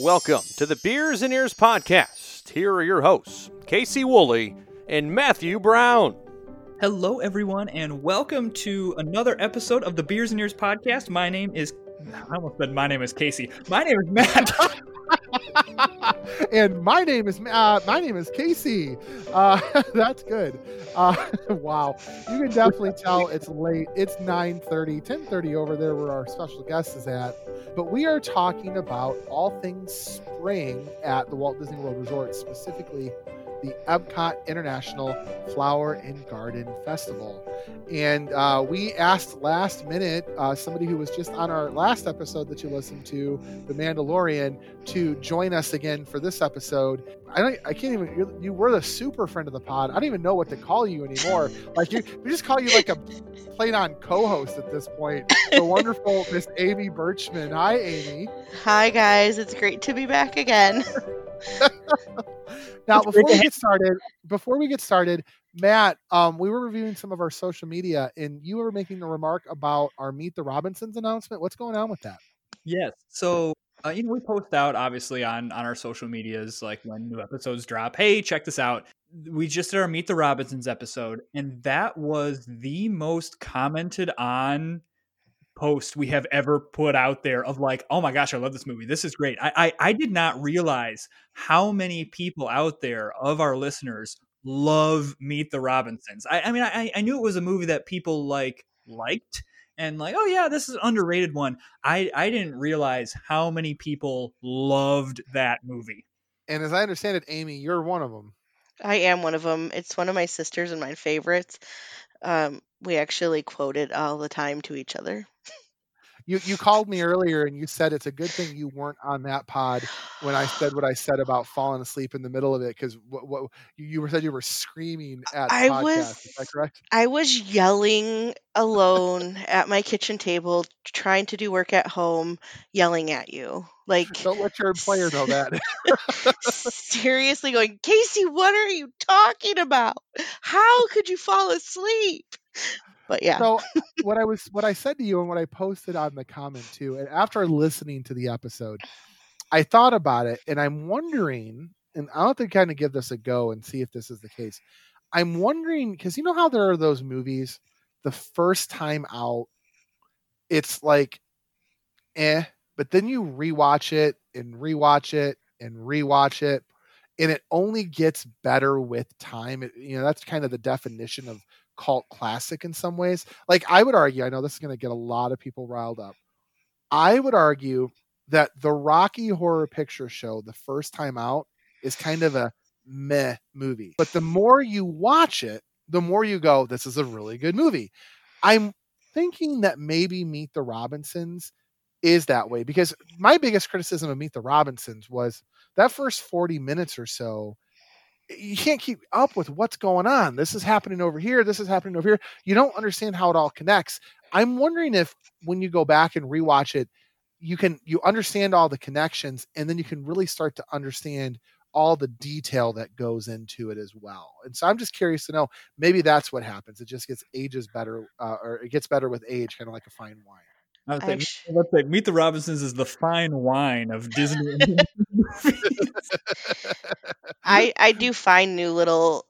Welcome to the Beers and Ears podcast. Here are your hosts, Casey Woolley and Matthew Brown. Hello, everyone, and welcome to another episode of the Beers and Ears podcast. My name is. I almost said my name is Casey. My name is Matt. and my name is uh, my name is Casey. Uh, that's good. Uh, wow, you can definitely tell it's late. It's 9:30, 10:30 over there where our special guest is at. But we are talking about all things spring at the Walt Disney World Resort, specifically the Epcot International Flower and Garden Festival. And uh, we asked last minute uh, somebody who was just on our last episode that you listened to, The Mandalorian, to join us again for this episode. I don't, I can't even. You were the super friend of the pod. I don't even know what to call you anymore. Like you, we just call you like a plain on co-host at this point. The wonderful Miss Amy Birchman. Hi, Amy. Hi guys, it's great to be back again. now, before we get started, before we get started, Matt, um, we were reviewing some of our social media, and you were making a remark about our Meet the Robinsons announcement. What's going on with that? Yes. So uh, you know, we post out obviously on on our social medias like when new episodes drop. Hey, check this out. We just did our Meet the Robinsons episode, and that was the most commented on post we have ever put out there of like, oh my gosh, I love this movie. This is great. I I, I did not realize how many people out there of our listeners love Meet the Robinsons. I, I mean, I, I knew it was a movie that people like liked and like, oh yeah, this is an underrated one. I I didn't realize how many people loved that movie. And as I understand it, Amy, you're one of them. I am one of them. It's one of my sisters and my favorites. Um, we actually quote it all the time to each other you you called me earlier and you said it's a good thing you weren't on that pod when I said what I said about falling asleep in the middle of it because what, what you, were said you were screaming at I podcast. Was, Is that correct? I was yelling alone at my kitchen table, trying to do work at home, yelling at you. Like, don't let your employer know that. seriously, going, Casey, what are you talking about? How could you fall asleep? But yeah. So what I was what I said to you and what I posted on the comment too, and after listening to the episode, I thought about it and I'm wondering, and I'll have to kind of give this a go and see if this is the case. I'm wondering because you know how there are those movies, the first time out, it's like eh, but then you rewatch it and rewatch it and rewatch it and it only gets better with time. It, you know, that's kind of the definition of cult classic in some ways. Like I would argue, I know this is going to get a lot of people riled up. I would argue that the Rocky Horror Picture Show, the first time out, is kind of a meh movie. But the more you watch it, the more you go, this is a really good movie. I'm thinking that maybe Meet the Robinsons is that way because my biggest criticism of Meet the Robinsons was that first 40 minutes or so you can't keep up with what's going on. This is happening over here. This is happening over here. You don't understand how it all connects. I'm wondering if when you go back and rewatch it, you can you understand all the connections, and then you can really start to understand all the detail that goes into it as well. And so I'm just curious to know maybe that's what happens. It just gets ages better, uh, or it gets better with age, kind of like a fine wine. I would say, sh- let's say Meet the Robinsons is the fine wine of Disney. I I do find new little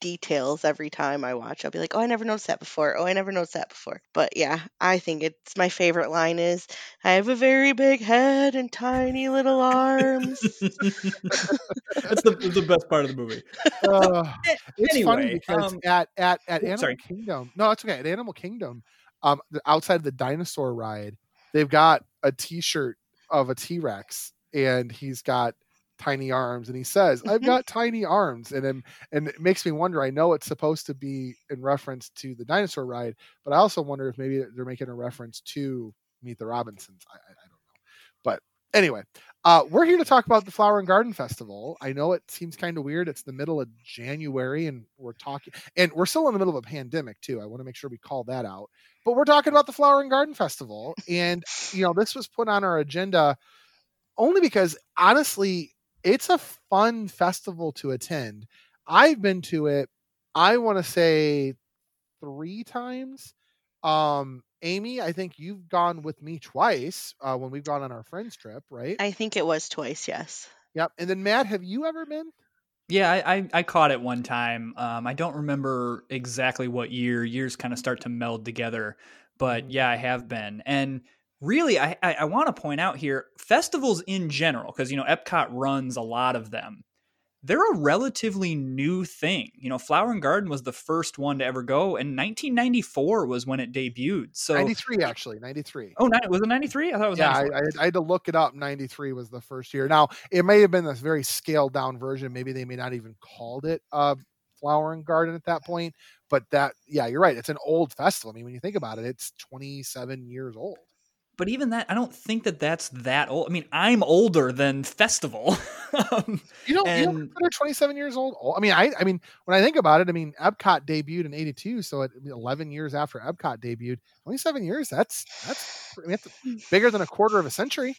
details every time I watch. I'll be like, "Oh, I never noticed that before. Oh, I never noticed that before." But yeah, I think it's my favorite line is, "I have a very big head and tiny little arms." That's the, the best part of the movie. Uh, it's anyway, funny because um, at at at Animal sorry. Kingdom, no, it's okay. At Animal Kingdom, um, outside of the dinosaur ride, they've got a T-shirt of a T Rex, and he's got tiny arms and he says i've got tiny arms and then and it makes me wonder i know it's supposed to be in reference to the dinosaur ride but i also wonder if maybe they're making a reference to meet the robinsons i, I, I don't know but anyway uh, we're here to talk about the flower and garden festival i know it seems kind of weird it's the middle of january and we're talking and we're still in the middle of a pandemic too i want to make sure we call that out but we're talking about the flower and garden festival and you know this was put on our agenda only because honestly it's a fun festival to attend. I've been to it, I want to say three times. Um, Amy, I think you've gone with me twice uh, when we've gone on our friends trip, right? I think it was twice, yes. Yep. And then Matt, have you ever been? Yeah, I, I, I caught it one time. Um, I don't remember exactly what year. Years kind of start to meld together, but Mhm. yeah, I have been. And really, I I, I want to point out here festivals in general because you know Epcot runs a lot of them. They're a relatively new thing. You know, Flower and Garden was the first one to ever go, and 1994 was when it debuted. So, 93, actually. 93. oh, was it 93? I thought it was yeah, I, 94. I, had, I had to look it up. 93 was the first year. Now, it may have been this very scaled down version. Maybe they may not even called it uh, Flower and Garden at that point. But that, yeah, you're right. It's an old festival. I mean, when you think about it, it's 27 years old. But even that, I don't think that that's that old. I mean, I'm older than Festival. um, You don't, you don't And- consider 27 years old? old? I mean, I, I mean, when I think about it, I mean, Epcot debuted in 82. So at 11 years after Epcot debuted, 27 years, that's, that's, I mean, that's bigger than a quarter of a century.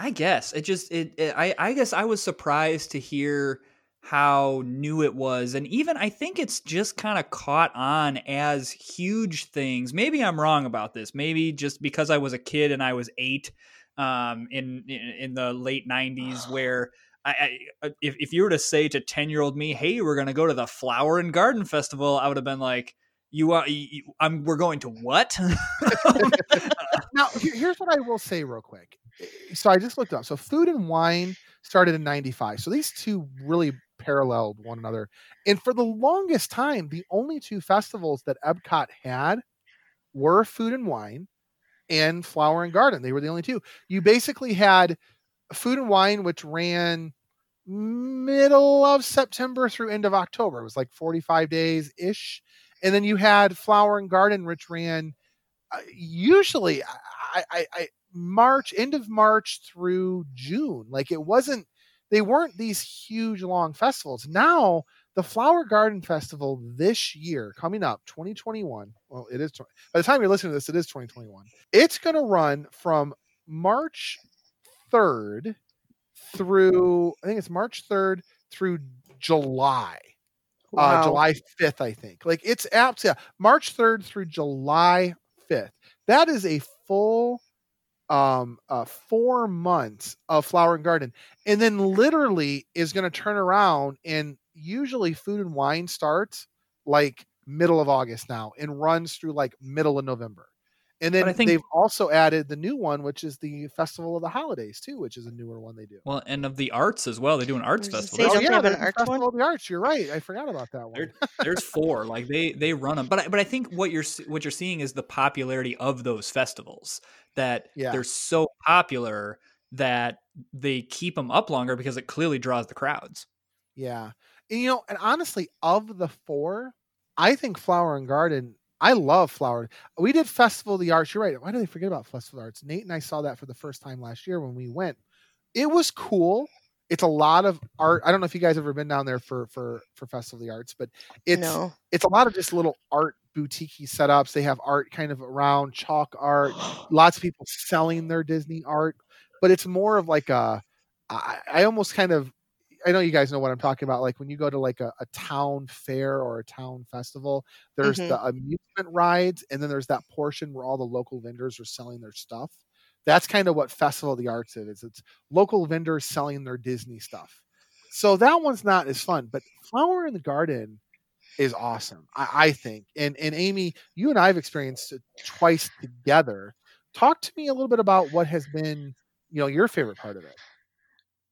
I guess it just it, it I I guess I was surprised to hear how new it was and even I think it's just kind of caught on as huge things. Maybe I'm wrong about this. Maybe just because I was a kid and I was 8 um in in, in the late 90s where I, I if if you were to say to 10-year-old me, "Hey, we're going to go to the Flower and Garden Festival." I would have been like, "You are you, I'm we're going to what?" now here- here's what i will say real quick so i just looked up so food and wine started in 95 so these two really paralleled one another and for the longest time the only two festivals that epcot had were food and wine and flower and garden. They were the only two. You basically had food and wine which ran middle of september through end of october. It was like 45 days ish and then you had flower and garden which ran uh, usually I, I, I March, end of March through June. Like it wasn't, they weren't these huge long festivals. Now, the Flower Garden Festival this year, coming up, 2021. Well, it is, by the time you're listening to this, it is 2021. It's going to run from March 3rd through, I think it's March 3rd through July uh, Wow. July 5th, I think. Like it's apt yeah, March 3rd through July 5th. That is a full um uh four months of flower and garden and then literally is going to turn around and usually food and wine starts like middle of august now and runs through like middle of november and then I think- they've also added the new one which is the festival of the holidays too which is a newer one they do well, and of the arts as well. They do an arts I festival. say, There's- don't oh, have an the arts festival one? of the arts you're right i forgot about that one There- there's four like they they run them but I, but I think what you're what you're seeing is the popularity of those festivals that Yeah. they're so popular that they keep them up longer because it clearly draws the crowds Yeah. And, you know, and honestly, of the four, I think Flower and Garden, I love Flower. We did Festival of the Arts. You're right. Why did they forget about Festival of the Arts? Nate and I saw that for the first time last year when we went. It was cool. It's a lot of art. I don't know if you guys have ever been down there for for for Festival of the Arts, but it's no. it's a lot of just little art boutique setups. They have art kind of around chalk art. Lots of people selling their Disney art, but it's more of like a. I, I almost kind of. I know you guys know what I'm talking about. Like when you go to like a, a town fair or a town festival, there's Mhm. the amusement rides, and then there's that portion where all the local vendors are selling their stuff. That's kind of what Festival of the Arts is. It's local vendors selling their Disney stuff. So that one's not as fun. But Flower in the Garden is awesome, I, I think. And and Amy, you and I have experienced it twice together. Talk to me a little bit about what has been, you know, your favorite part of it.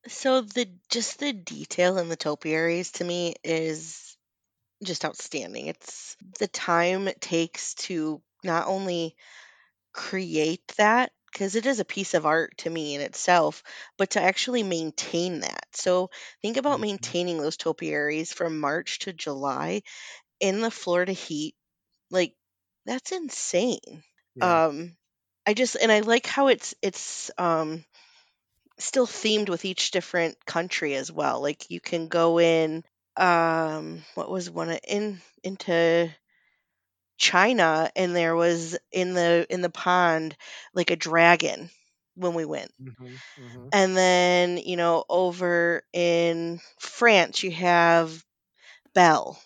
So the just the detail in the topiaries to me is just outstanding. It's the time it takes to not only create that because it is a piece of art to me in itself, but to actually maintain that. So think about Mhm. maintaining those topiaries from March to July in the Florida heat. Like that's insane. Yeah. Um I just and I like how it's it's um still themed with each different country as well. Like you can go in um what was one in into China and there was in the in the pond like a dragon when we went. Mhm, mhm. And then, you know, over in France you have Belle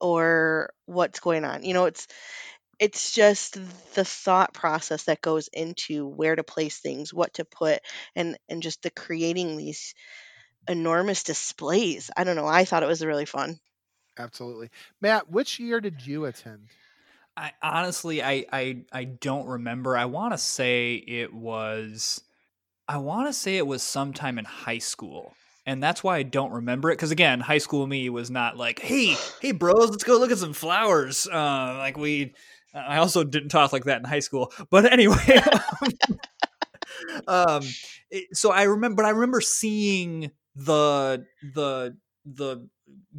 or what's going on. You know, it's it's just the thought process that goes into where to place things, what to put, and and just the creating these enormous displays. I don't know. I thought it was really fun. Absolutely. Matt, which year did you attend? I honestly I I I don't remember. I want to say it was I want to say it was sometime in high school. And that's why I don't remember it cuz again, high school me was not like, "Hey, hey bros, let's go look at some flowers." Uh like we I also didn't talk like that in high school. But anyway, um it, so I remember but I remember seeing the the the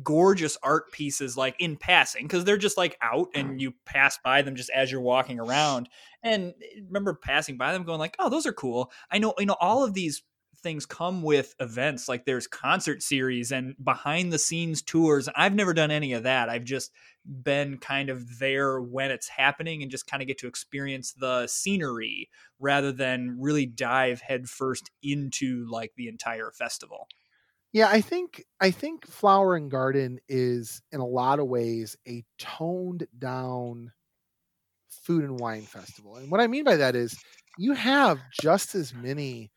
gorgeous art pieces like in passing because they're just like out and you pass by them just as you're walking around and eh, remember passing by them going like oh those are cool i know you know all of these things come with events like there's concert series and behind the scenes tours. I've never done any of that. I've just been kind of there when it's happening and just kind of get to experience the scenery rather than really dive headfirst into like the entire festival. Yeah, I think I think Flower and Garden is in a lot of ways a toned down food and wine festival. And what I mean by that is you have just as many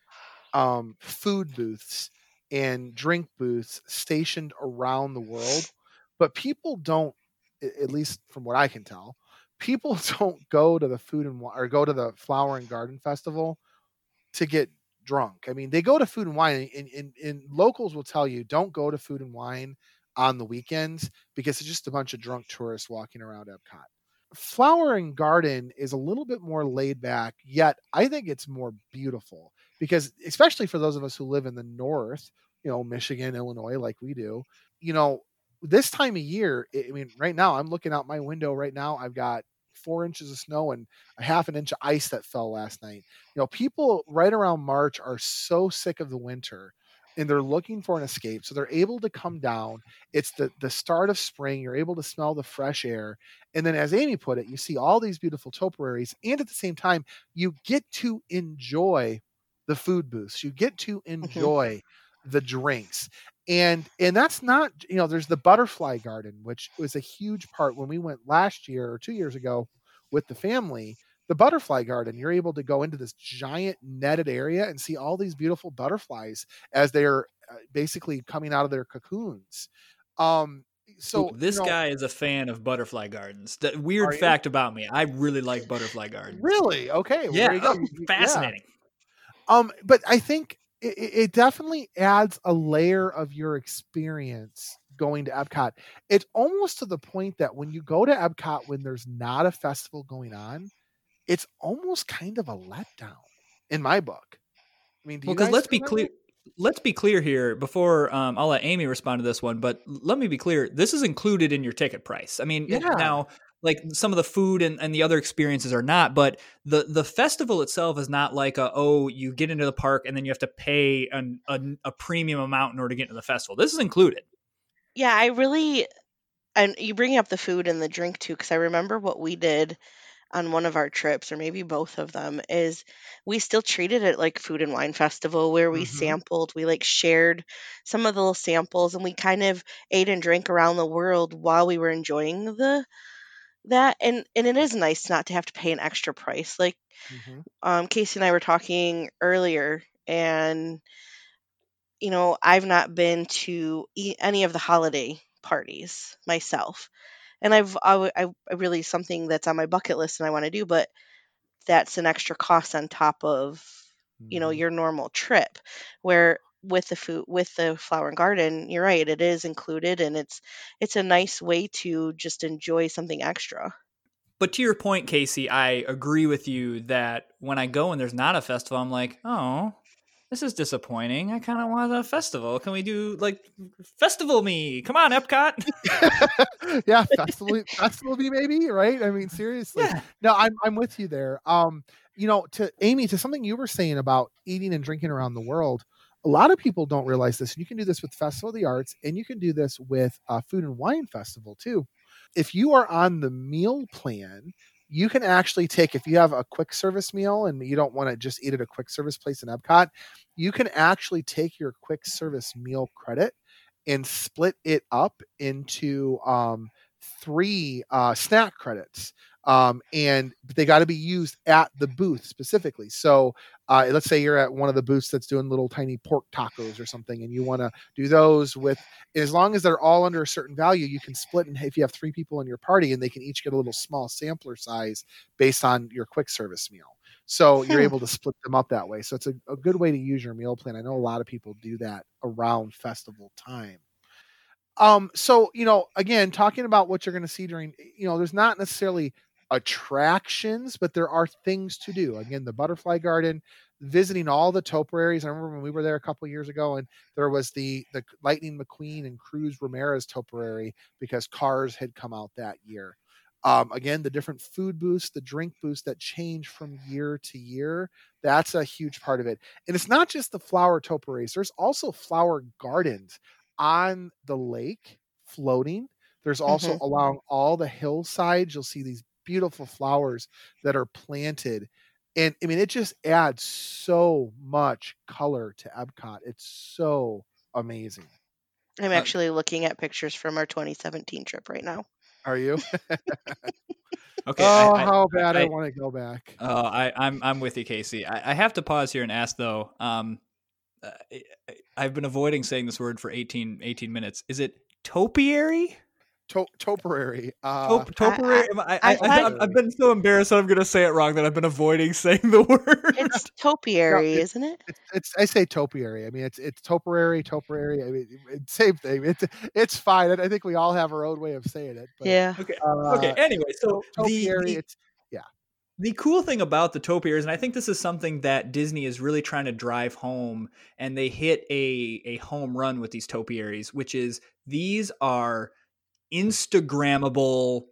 um, food booths and drink booths stationed around the world, but people don't at least from what I can tell, people don't go to the food and or go to the flower and garden festival to get drunk. I mean, they go to food and wine, and, and, and, locals will tell you don't go to food and wine on the weekends because it's just a bunch of drunk tourists walking around Epcot. Flower and Garden is a little bit more laid back, yet I think it's more beautiful because, especially for those of us who live in the north, you know, Michigan, Illinois, like we do, you know, this time of year, I mean, right now, I'm looking out my window right now. I've got four inches of snow and a half an inch of ice that fell last night. You know, people right around March are so sick of the winter and they're looking for an escape. So they're able to come down. It's the the start of spring. You're able to smell the fresh air. And then as Amy put it, you see all these beautiful topiaries and at the same time you get to enjoy the food booths. You get to mm-hmm. enjoy the drinks and and that's not you know there's the butterfly garden which was a huge part when we went last year or two years ago with the family the butterfly garden you're able to go into this giant netted area and see all these beautiful butterflies as they're uh, basically coming out of their cocoons um so this you know, guy is a fan of butterfly gardens. The weird fact about me, I really like butterfly gardens. Really? Okay. Well, yeah. Fascinating. Yeah. Um, but I think it, it definitely adds a layer of your experience going to Epcot. It's almost to the point that when you go to Epcot when there's not a festival going on, it's almost kind of a letdown in my book. I mean, because well, let's be clear. Let's be clear here before um, I'll let Amy respond to this one, but let me be clear. This is included in your ticket price. I mean, yeah. now like some of the food and, and the other experiences are not but the the festival itself is not like a oh you get into the park and then you have to pay an, a, a premium amount in order to get into the festival this is included yeah i really and you bring up the food and the drink too because i remember what we did on one of our trips or maybe both of them is we still treated it like food and wine festival where we mm-hmm. sampled we like shared some of the little samples and we kind of ate and drank around the world while we were enjoying the that and and it is nice not to have to pay an extra price like mm-hmm. um casey and i were talking earlier and you know i've not been to any of the holiday parties myself and i've I, I, really something that's on my bucket list and i want to do but that's an extra cost on top of you know mm-hmm. your normal trip where with the food with the flower and garden you're right it is included and it's it's a nice way to just enjoy something extra. But to your point casey i agree with you that when i go and there's not a festival i'm like oh this is disappointing. I kind of want a festival. Can we do like festival me? Come on epcot. Yeah festival festival me maybe right? I mean seriously. Yeah. no i'm i'm with you there. Um you know to amy to something you were saying about eating and drinking around the world a lot of people don't realize this. You can do this with Festival of the Arts, and you can do this with a Food and Wine Festival too. If you are on the meal plan, you can actually take if you have a quick service meal and you don't want to just eat at a quick service place in Epcot, you can actually take your quick service meal credit and split it up into um, three uh, snack credits um, and they got to be used at the booth specifically. So uh, let's say you're at one of the booths that's doing little tiny pork tacos or something, and you want to do those with as long as they're all under a certain value, you can split. And if you have three people in your party, and they can each get a little small sampler size based on your quick service meal. So you're Hmm. able to split them up that way. So it's a, a good way to use your meal plan. I know a lot of people do that around festival time. Um, so you know, again, talking about what you're going to see during, you know, there's not necessarily attractions, but there are things to do. Again, the butterfly garden, visiting all the topiaries. I remember when we were there a couple years ago, and there was the the Lightning McQueen and Cruz Ramirez topiary because cars had come out that year. Um, again, the different food booths, the drink booths that change from year to year. That's a huge part of it. And it's not just the flower topiaries. There's also flower gardens on the lake floating. There's also Mhm. along all the hillsides, you'll see these beautiful flowers that are planted. And I mean, it just adds so much color to Epcot. It's so amazing. I'm Uh, actually looking at pictures from our 2017 trip right now. Are you? Okay. oh, I, I, how bad I, I- want to go back. Oh, I, I'm I'm with you, Casey. I, I have to pause here and ask though. Um, uh, I- I've been avoiding saying this word for 18, 18 minutes. Is it topiary? To- topiary. Uh, Top, topiary? Am I, I, I- I, have I've been so embarrassed that I'm going to say it wrong that I've been avoiding saying the word. It's topiary, it- isn't it? it's, it's I say topiary. I mean, it's it's topiary, topiary. I mean, it's same thing. It's it's fine. I I think we all have our own way of saying it. But, Yeah. okay. uh, Okay. Anyway, so the, topiary. the, it's the cool thing about the topiaries, and I think this is something that Disney is really trying to drive home, and they hit a a home run with these topiaries, which is these are Instagrammable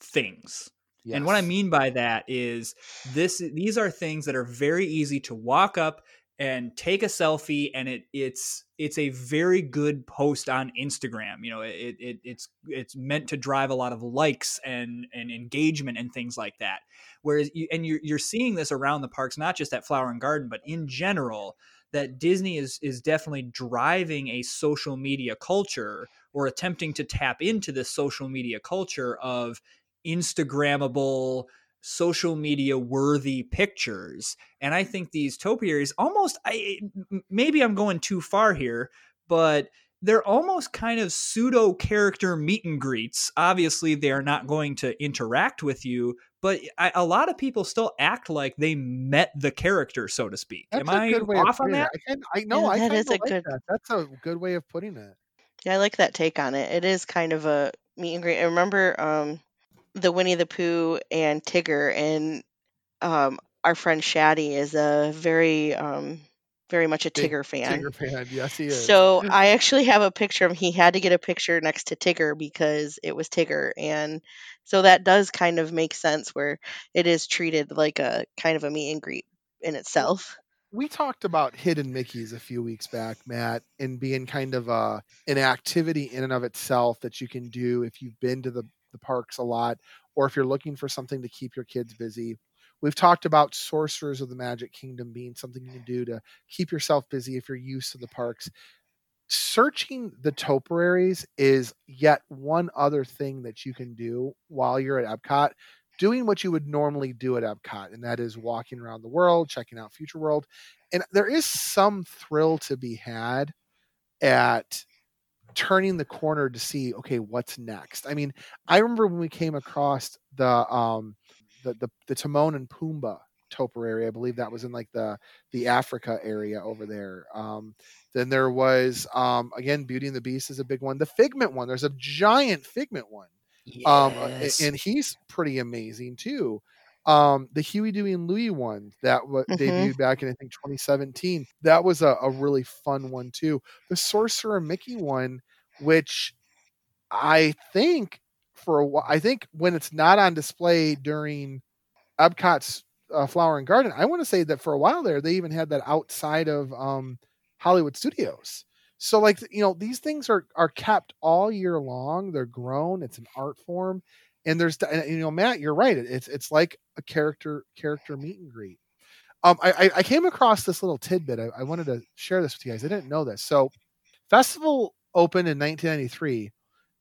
things. And what I mean by that is this these are things that are very easy to walk up and take a selfie and it it's it's a very good post on Instagram. You know, it, it it's it's meant to drive a lot of likes and and engagement and things like that. Whereas you, and you're you're seeing this around the parks not just at Flower and Garden but in general that Disney is is definitely driving a social media culture or attempting to tap into this social media culture of Instagrammable, social media worthy pictures. And I think these topiaries almost, I eh, m- maybe I'm going too far here, but they're almost kind of pseudo character meet and greets. Obviously, they are not going to interact with you, but I, a lot of people still act like they met the character, so to speak. That's Am a I good way of off on putting it. that? I, kind I know. Yeah, I that kind is of a like good- that. That's a good way of putting it. Yeah, I like that take on it. It is kind of a meet and greet. I remember um, the Winnie the Pooh and Tigger, and um, our friend Shaddy is a very, um, very much a Tigger fan. Tigger fan. Yes, he is. So I actually have a picture of him. He had to get a picture next to Tigger because it was Tigger, and so that does kind of make sense where it is treated like a kind of a meet and greet in itself. We talked about hidden Mickeys a few weeks back, Matt, and being kind of a an activity in and of itself that you can do if you've been to the, the parks a lot, or if you're looking for something to keep your kids busy. We've talked about Sorcerers of the Magic Kingdom being something you can do to keep yourself busy if you're used to the parks. Searching the topiaries is yet one other thing that you can do while you're at Epcot doing what you would normally do at Epcot, and that is walking around the world, checking out Future World. And there is some thrill to be had at turning the corner to see, okay, what's next. I mean, I remember when we came across the um the the, the Timon and Pumbaa area. I believe that was in like the the Africa area over there. Um, then there was um again Beauty and the Beast is a big one. The Figment one. There's a giant Figment one um uh, Yes. and he's pretty amazing too um the huey dewey and louie one that was Mhm. debuted back in i think 2017 that was a, a really fun one too the sorcerer mickey one which i think for a while i think when it's not on display during epcot's uh, flower and garden i want to say that for a while there they even had that outside of um hollywood studios so like you know these things are are kept all year long they're grown it's an art form and there's and, you know matt you're right it's it's like a character character meet and greet. Um i i, came across this little tidbit I, I wanted to share this with you guys i didn't know this. So festival opened in 1993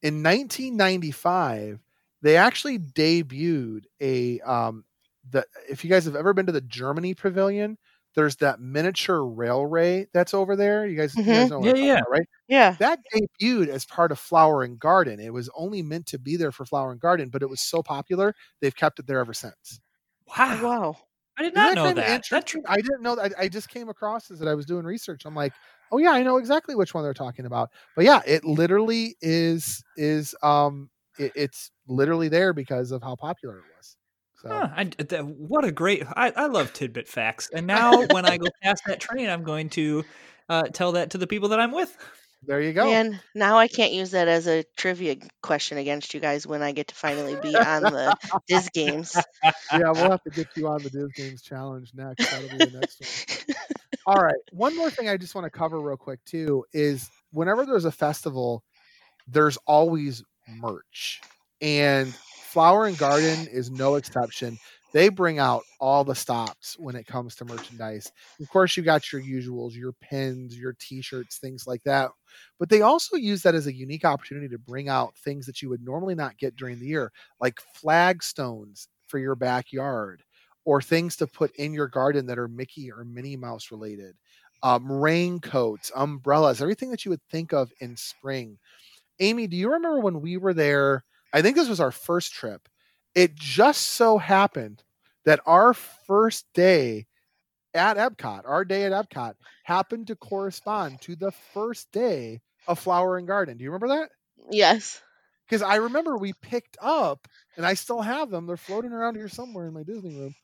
in 1995, they actually debuted a um, the if you guys have ever been to the Germany Pavilion, there's that miniature railway that's over there. You guys, you guys Mhm. know what Yeah, I'm yeah. about, right? Yeah. That debuted as part of Flower and Garden. It was only meant to be there for Flower and Garden, but it was so popular they've kept it there ever since. Wow. Oh, wow. I did Isn't not know that. That interesting? I didn't know that. I, I just came across this that I was doing research. I'm like, oh yeah, I know exactly which one they're talking about. But yeah, it literally is is um it, it's literally there because of how popular it was. So Huh, I, th- what a great! I, I love tidbit facts, and now when I go past that train, I'm going to uh, tell that to the people that I'm with. there you go. And now I can't use that as a trivia question against you guys when I get to finally be on the Diz games. yeah, we'll have to get you on the Diz Games challenge next. That'll be the next one. All right. One more thing I just want to cover real quick too is whenever there's a festival, there's always merch. And Flower and Garden is no exception. They bring out all the stops when it comes to merchandise. Of course, you got your usuals, your pins, your t-shirts, things like that. But they also use that as a unique opportunity to bring out things that you would normally not get during the year, like flagstones for your backyard or things to put in your garden that are Mickey or Minnie Mouse related, um, raincoats, umbrellas, everything that you would think of in spring. Amy, do you remember when we were there? I think this was our first trip. It just so happened that our first day at Epcot, our day at Epcot, happened to correspond to the first day of Flower and Garden. Do you remember that? yes. because I remember we picked up, and I still have them. They're floating around here somewhere in my Disney room.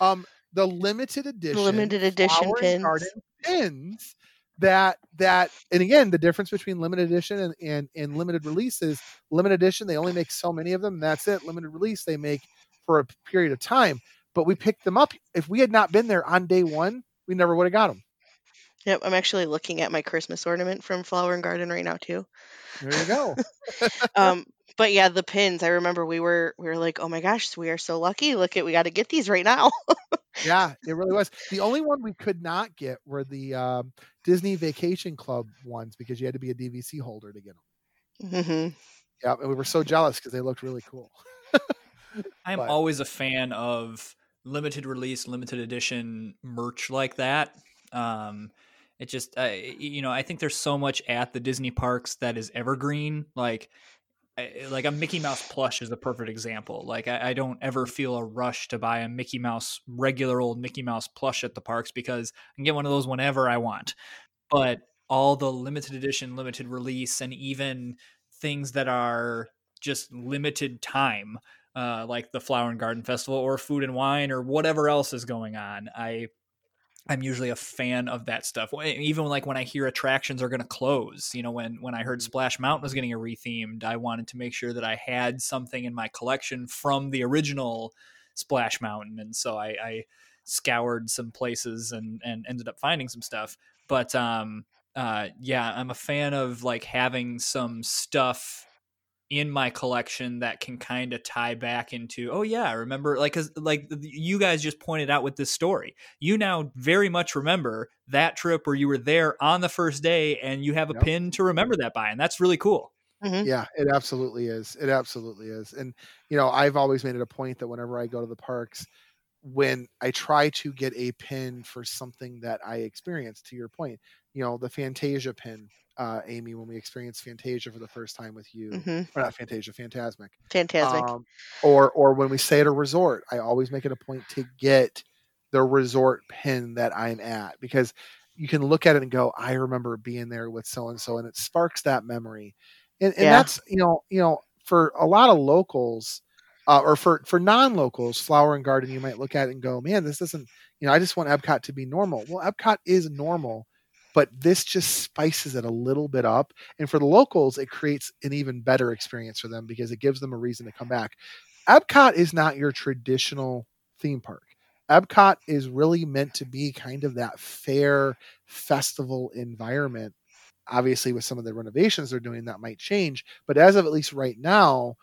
Um, the limited edition, Limited edition Flower and. Garden pins. That that, and again, the difference between limited edition and, and and limited release is limited edition. They only make so many of them. And that's it. Limited release, they make for a period of time. But we picked them up. If we had not been there on day one, we never would have got them. Yep. I'm actually looking at my Christmas ornament from Flower and Garden right now too. There you go. Um, but yeah, the pins. I remember we were we were like, oh my gosh, we are so lucky. Look at we got to get these right now. Yeah, it really was. The only one we could not get were the um, Disney Vacation Club ones because you had to be a DVC holder to get them. hmm Yeah, and we were so jealous because they looked really cool. I'm But- always a fan of limited release, limited edition merch like that. Um, it just, uh, you know, I think there's so much at the Disney parks that is evergreen. Like, Like a Mickey Mouse plush is a perfect example. Like, I, I don't ever feel a rush to buy a Mickey Mouse, regular old Mickey Mouse plush at the parks because I can get one of those whenever I want. But all the limited edition, limited release, and even things that are just limited time uh, like the Flower and Garden Festival or Food and Wine or whatever else is going on. I I'm usually a fan of that stuff. Even like when I hear attractions are going to close, you know, when when I heard Splash Mountain was getting a rethemed, I wanted to make sure that I had something in my collection from the original Splash Mountain, and so I, I scoured some places and and ended up finding some stuff. But um, uh, yeah, I'm a fan of like having some stuff in my collection that can kind of tie back into oh yeah i remember like cuz like you guys just pointed out with this story you now very much remember that trip where you were there on the first day and you have a Yep. pin to remember that by and that's really cool hmm yeah, it absolutely is. It absolutely is. And you know, I've always made it a point that whenever I go to the parks, when I try to get a pin for something that I experienced, to your point, you know, the Fantasia pin, uh, Amy, when we experienced Fantasia for the first time with you, hmm or not Fantasia, Fantasmic. Fantastic. Um, or or when we stay at a resort, I always make it a point to get the resort pin that I'm at because you can look at it and go, I remember being there with so and so, and it sparks that memory. And, and Yeah. that's you know you know for a lot of locals. Uh, or for for non-locals, flower and garden, you might look at it and go, "Man, this doesn't." You know, I just want Epcot to be normal. Well, Epcot is normal, but this just spices it a little bit up. And for the locals, it creates an even better experience for them because it gives them a reason to come back. Epcot is not your traditional theme park. Epcot is really meant to be kind of that fair festival environment. Obviously, with some of the renovations they're doing, that might change. But as of at least right now,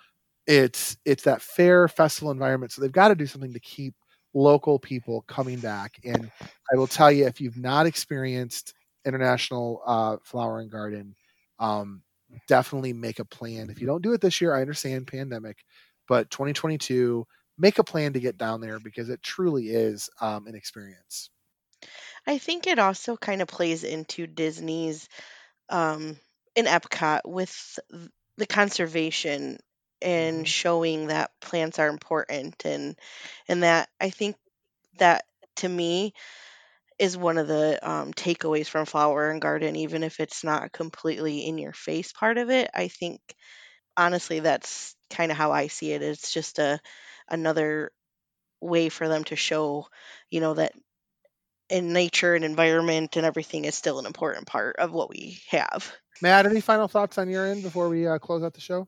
it's it's that fair festival environment. So they've got to do something to keep local people coming back. And I will tell you, if you've not experienced International uh, Flower and Garden, um, definitely make a plan. If you don't do it this year, I understand pandemic, but 2022, make a plan to get down there because it truly is um, an experience. I think it also kind of plays into Disney's um, in Epcot with the conservation and Mm-hmm. showing that plants are important and and that I think that to me is one of the um, takeaways from Flower and Garden, even if it's not completely in your face part of it. I think honestly that's kind of how I see it. It's just a another way for them to show, you know, that in nature and environment and everything is still an important part of what we have. Matt, any final thoughts on your end before we uh, close out the show?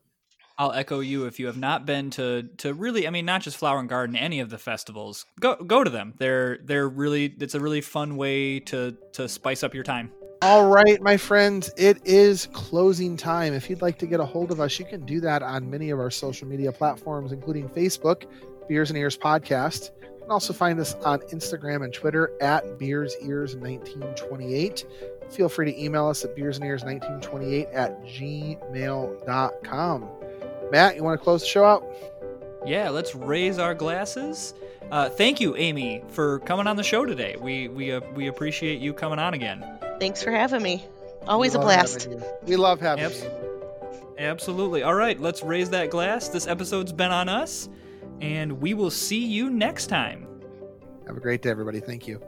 I'll echo you. If you have not been to to really, I mean, not just Flower and Garden, any of the festivals, go go to them. They're they're really it's a really fun way to to spice up your time. All right, my friends, it is closing time. If you'd like to get a hold of us, you can do that on many of our social media platforms, including Facebook, Beers and Ears Podcast. You can also find us on Instagram and Twitter at Beers Ears 1928. Feel free to email us at Beers and Ears 1928 at gmail.com. Matt, you want to close the show out? Yeah, let's raise our glasses. Uh, thank you, Amy, for coming on the show today. We we uh, we appreciate you coming on again. Thanks for having me. Always We a blast. We love having Abs- you. Absolutely. All right, let's raise that glass. This episode's been on us, and we will see you next time. Have a great day, everybody. Thank you.